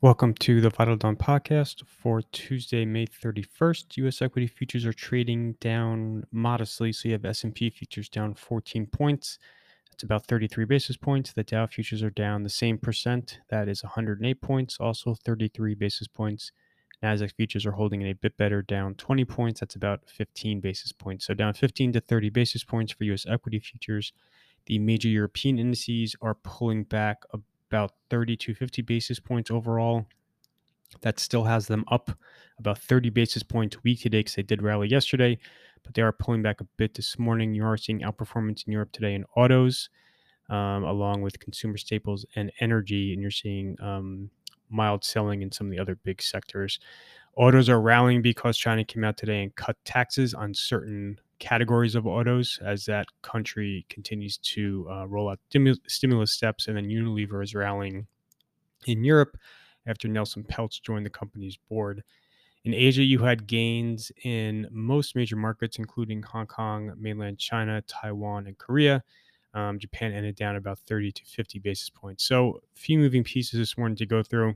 Welcome to the Vital Dawn podcast for Tuesday, May 31st. U.S. equity futures are trading down modestly. So you have S&P futures down 14 points. That's about 33 basis points. The Dow futures are down the same percent. That is 108 points, also 33 basis points. Nasdaq futures are holding it a bit better, down 20 points. That's about 15 basis points. So down 15 to 30 basis points for U.S. equity futures. The major European indices are pulling back a about 30 to 50 basis points overall. That still has them up about 30 basis points week today because they did rally yesterday, but they are pulling back a bit this morning. You are seeing outperformance in Europe today in autos, um, along with consumer staples and energy, and you're seeing um, mild selling in some of the other big sectors. Autos are rallying because China came out today and cut taxes on certain categories of autos as that country continues to uh, roll out stimulus steps. And then Unilever is rallying in Europe after Nelson Peltz joined the company's board. In Asia, you had gains in most major markets, including Hong Kong, mainland China, Taiwan, and Korea. Um, Japan ended down about 30 to 50 basis points. So, a few moving pieces this morning to go through.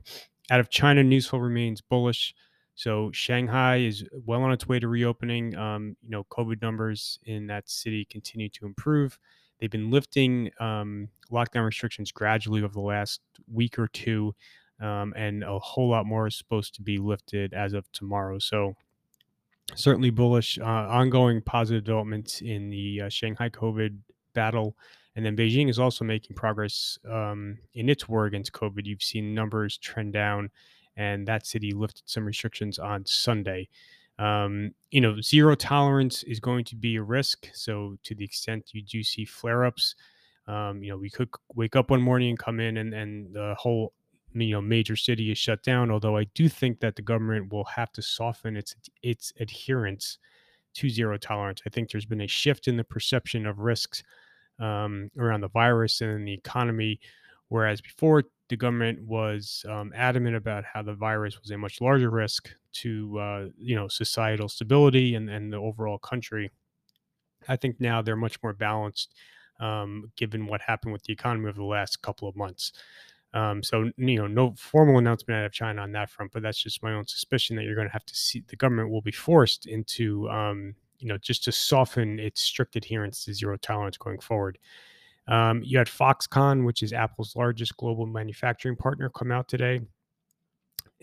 Out of China, news flow remains bullish. So Shanghai is well on its way to reopening. Um, you know, COVID numbers in that city continue to improve. They've been lifting um, lockdown restrictions gradually over the last week or two, um, and a whole lot more is supposed to be lifted as of tomorrow. So certainly bullish. Uh, ongoing positive developments in the uh, Shanghai COVID battle. And then Beijing is also making progress um, in its war against COVID. You've seen numbers trend down and that city lifted some restrictions on Sunday. Um, you know, zero tolerance is going to be a risk. So, to the extent you do see flare ups, um, you know, we could wake up one morning and come in and, and the whole you know major city is shut down although i do think that the government will have to soften its its adherence to zero tolerance i think there's been a shift in the perception of risks um, around the virus and the economy whereas before the government was um, adamant about how the virus was a much larger risk to uh, you know societal stability and, and the overall country. I think now they're much more balanced, um, given what happened with the economy over the last couple of months. Um, so you know, no formal announcement out of China on that front, but that's just my own suspicion that you're going to have to see the government will be forced into um, you know just to soften its strict adherence to zero tolerance going forward. Um, you had Foxconn, which is Apple's largest global manufacturing partner, come out today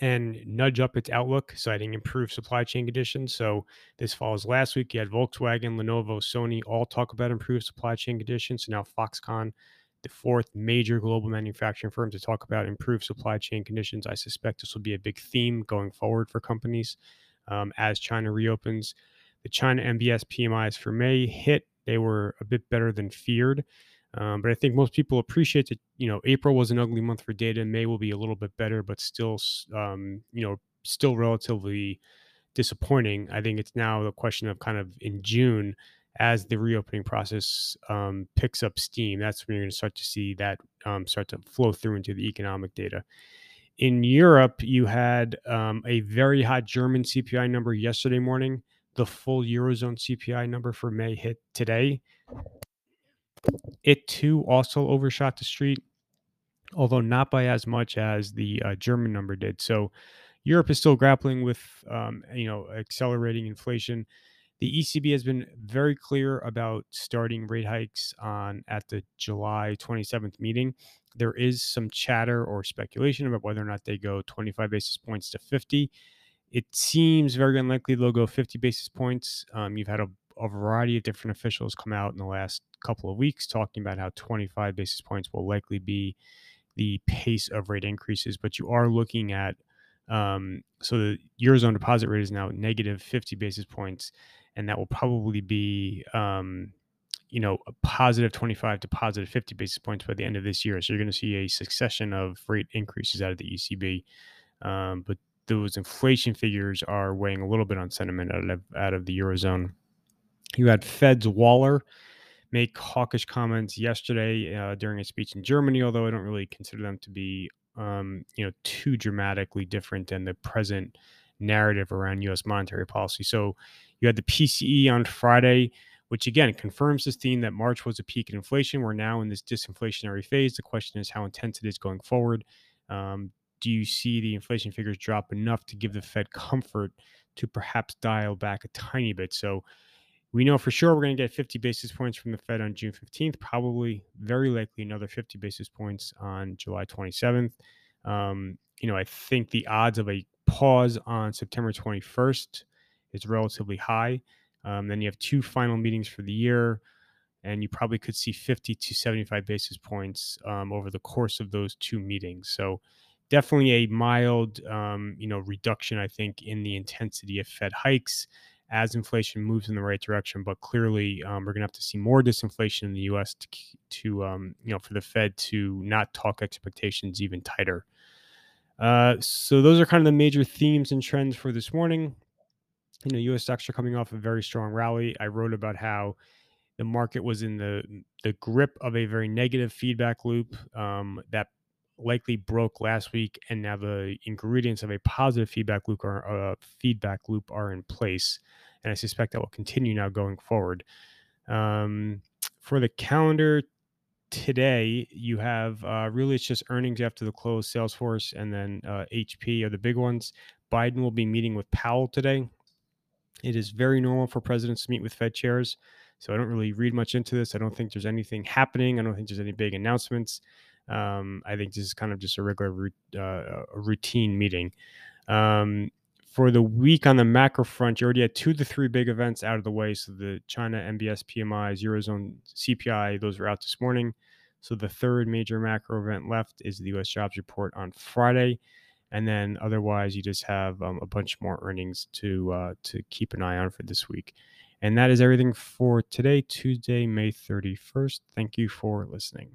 and nudge up its outlook, citing improved supply chain conditions. So this follows last week. You had Volkswagen, Lenovo, Sony all talk about improved supply chain conditions. So now Foxconn, the fourth major global manufacturing firm to talk about improved supply chain conditions. I suspect this will be a big theme going forward for companies um, as China reopens. The China NBS PMIs for May hit. They were a bit better than feared. Um, but I think most people appreciate that, you know, April was an ugly month for data. May will be a little bit better, but still, um, you know, still relatively disappointing. I think it's now the question of kind of in June, as the reopening process um, picks up steam, that's when you're going to start to see that um, start to flow through into the economic data. In Europe, you had um, a very hot German CPI number yesterday morning. The full Eurozone CPI number for May hit today. It too also overshot the street, although not by as much as the uh, German number did. So Europe is still grappling with, um, you know, accelerating inflation. The ECB has been very clear about starting rate hikes on at the July 27th meeting. There is some chatter or speculation about whether or not they go 25 basis points to 50. It seems very unlikely they'll go 50 basis points. Um, you've had a a variety of different officials come out in the last couple of weeks talking about how 25 basis points will likely be the pace of rate increases, but you are looking at um, so the eurozone deposit rate is now negative 50 basis points, and that will probably be um, you know a positive 25 to positive 50 basis points by the end of this year. So you're going to see a succession of rate increases out of the ECB, um, but those inflation figures are weighing a little bit on sentiment out of out of the eurozone. You had Fed's Waller make hawkish comments yesterday uh, during a speech in Germany, although I don't really consider them to be, um, you know, too dramatically different than the present narrative around U.S. monetary policy. So you had the PCE on Friday, which again confirms this theme that March was a peak in inflation. We're now in this disinflationary phase. The question is how intense it is going forward. Um, do you see the inflation figures drop enough to give the Fed comfort to perhaps dial back a tiny bit? So we know for sure we're going to get 50 basis points from the Fed on June 15th, probably very likely another 50 basis points on July 27th. Um, you know, I think the odds of a pause on September 21st is relatively high. Um, then you have two final meetings for the year, and you probably could see 50 to 75 basis points um, over the course of those two meetings. So definitely a mild, um, you know, reduction, I think, in the intensity of Fed hikes as inflation moves in the right direction. But clearly, um, we're going to have to see more disinflation in the U.S. to, to um, you know, for the Fed to not talk expectations even tighter. Uh, so those are kind of the major themes and trends for this morning. You know, U.S. stocks are coming off a very strong rally. I wrote about how the market was in the the grip of a very negative feedback loop um, that likely broke last week, and now the ingredients of a positive feedback loop are uh, feedback loop are in place, and I suspect that will continue now going forward. Um, for the calendar today, you have uh, really it's just earnings after the close, Salesforce, and then uh, HP are the big ones. Biden will be meeting with Powell today. It is very normal for presidents to meet with Fed chairs. So I don't really read much into this. I don't think there's anything happening. I don't think there's any big announcements. Um, I think this is kind of just a regular uh, a routine meeting. Um, for the week on the macro front, you already had two to three big events out of the way. So the China NBS PMI, Eurozone CPI, those were out this morning. So the third major macro event left is the US jobs report on Friday. And then otherwise, you just have um, a bunch more earnings to uh, to keep an eye on for this week. And that is everything for today, Tuesday, May 31st. Thank you for listening.